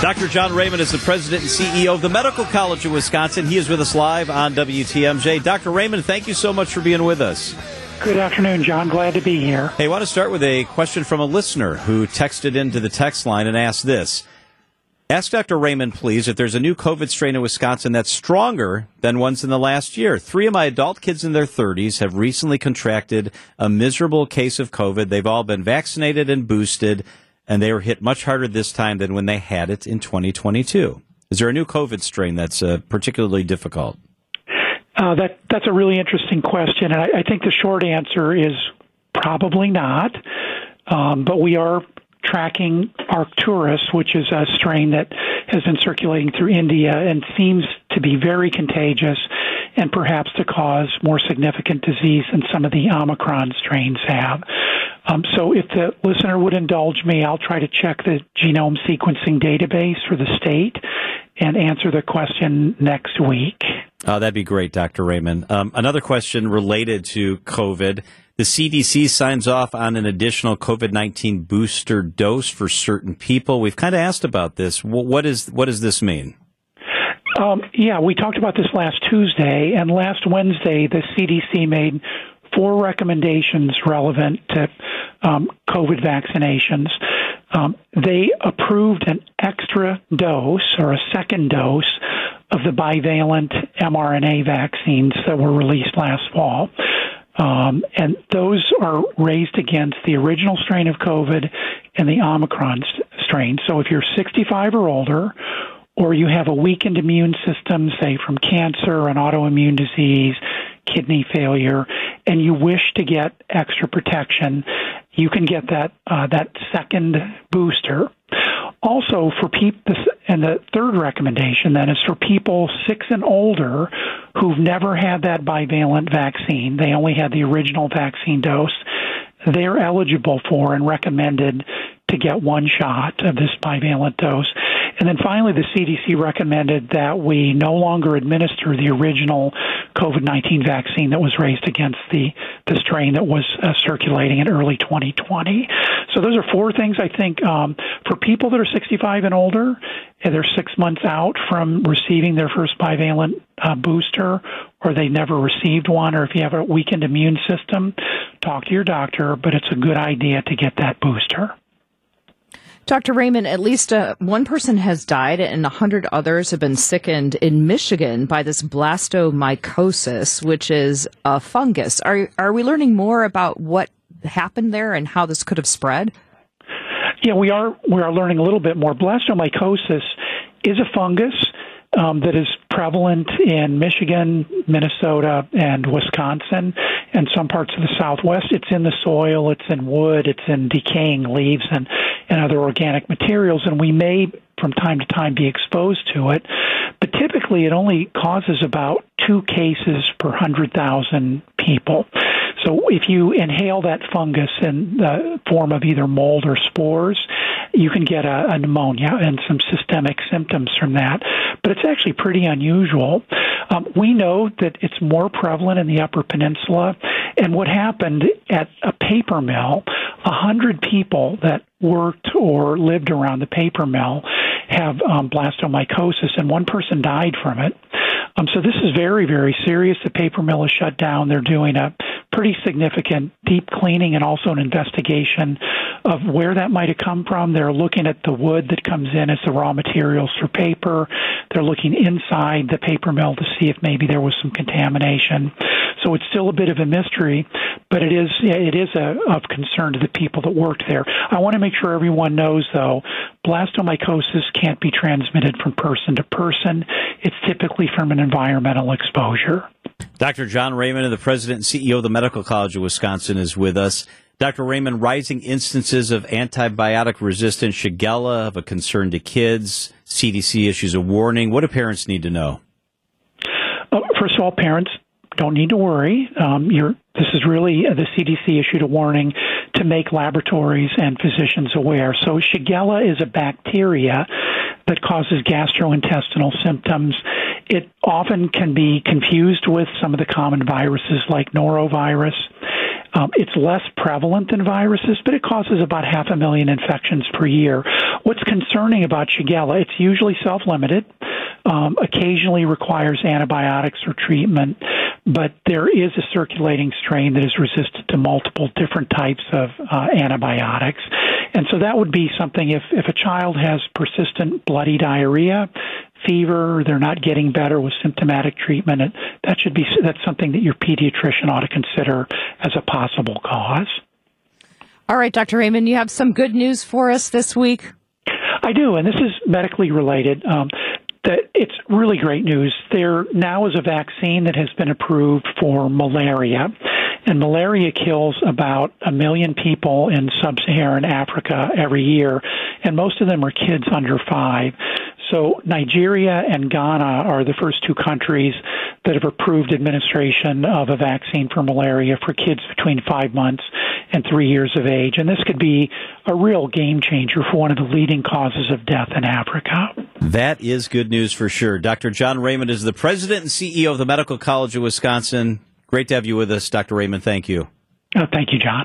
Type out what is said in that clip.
Dr. John Raymond is the president and CEO of the Medical College of Wisconsin. He is with us live on WTMJ. Dr. Raymond, thank you so much for being with us. Good afternoon, John. Glad to be here. Hey, I want to start with a question from a listener who texted into the text line and asked this. Ask Dr. Raymond, please, if there's a new COVID strain in Wisconsin that's stronger than ones in the last year. Three of my adult kids in their 30s have recently contracted a miserable case of COVID. They've all been vaccinated and boosted and they were hit much harder this time than when they had it in 2022. Is there a new COVID strain that's uh, particularly difficult? Uh, that that's a really interesting question, and I, I, think the short answer is probably not. Um, but we are tracking Arcturus, which is a strain that has been circulating through India and seems to be very contagious and perhaps to cause more significant disease than some of the Omicron strains have. Um, so if the listener would indulge me, I'll try to check the genome sequencing database for the state and answer the question next week. Oh, that'd be great, Dr. Raymond. Um, another question related to COVID. The CDC signs off on an additional COVID 19 booster dose for certain people. We've kind of asked about this. What, is, what does this mean? Um, yeah, we talked about this last Tuesday, and last Wednesday, the CDC made four recommendations relevant to um, COVID vaccinations. Um, they approved an extra dose or a second dose of the bivalent mRNA vaccines that were released last fall. Um, and those are raised against the original strain of COVID and the Omicron strain. So if you're 65 or older, or you have a weakened immune system, say from cancer, an autoimmune disease, kidney failure, and you wish to get extra protection, you can get that uh, that second booster. Also, for people, and the third recommendation then is for people six and older who've never had that bivalent vaccine. They only had the original vaccine dose. They're eligible for and recommended to get one shot of this bivalent dose. And then finally, the CDC recommended that we no longer administer the original COVID 19 vaccine that was raised against the, the strain that was uh, circulating in early 2020. So, those are four things I think um, for people that are 65 and older, and they're six months out from receiving their first bivalent uh, booster, or they never received one, or if you have a weakened immune system, talk to your doctor, but it's a good idea to get that booster. Dr. Raymond, at least uh, one person has died and a hundred others have been sickened in Michigan by this blastomycosis, which is a fungus. Are are we learning more about what happened there and how this could have spread? Yeah, we are. We are learning a little bit more. Blastomycosis is a fungus um, that is prevalent in Michigan, Minnesota, and Wisconsin, and some parts of the Southwest. It's in the soil, it's in wood, it's in decaying leaves and, and other organic materials, and we may from time to time be exposed to it. But typically, it only causes about two cases per 100,000 people. So if you inhale that fungus in the form of either mold or spores, you can get a, a pneumonia and some systemic symptoms from that. But it's actually pretty unusual. Um, we know that it's more prevalent in the Upper Peninsula. And what happened at a paper mill, a hundred people that worked or lived around the paper mill have um, blastomycosis, and one person died from it. Um, so this is very, very serious. The paper mill is shut down. They're doing a pretty significant deep cleaning and also an investigation of where that might have come from. They're looking at the wood that comes in as the raw materials for paper. They're looking inside the paper mill to see if maybe there was some contamination. So it's still a bit of a mystery, but it is it is a, of concern to the people that worked there. I want to make sure everyone knows though, blastomycosis can't be transmitted from person to person. It's typically from an environmental exposure. Dr. John Raymond, the president and CEO of the Medical College of Wisconsin, is with us. Dr. Raymond, rising instances of antibiotic resistant Shigella of a concern to kids. CDC issues a warning. What do parents need to know? Uh, first of all, parents don't need to worry. Um, this is really uh, the CDC issued a warning to make laboratories and physicians aware. So Shigella is a bacteria that causes gastrointestinal symptoms. It often can be confused with some of the common viruses like norovirus. Um, it's less prevalent than viruses, but it causes about half a million infections per year. What's concerning about Shigella, it's usually self-limited, um, occasionally requires antibiotics or treatment, but there is a circulating strain that is resistant to multiple different types of uh, antibiotics. And so that would be something if, if a child has persistent bloody diarrhea, fever, they're not getting better with symptomatic treatment, that should be that's something that your pediatrician ought to consider as a possible cause. All right, Dr. Raymond, you have some good news for us this week. I do, and this is medically related. Um, that it's really great news. There now is a vaccine that has been approved for malaria. And malaria kills about a million people in sub Saharan Africa every year, and most of them are kids under five. So Nigeria and Ghana are the first two countries that have approved administration of a vaccine for malaria for kids between five months and three years of age. And this could be a real game changer for one of the leading causes of death in Africa. That is good news for sure. Dr. John Raymond is the president and CEO of the Medical College of Wisconsin. Great to have you with us, Dr. Raymond. Thank you. Uh, thank you, John.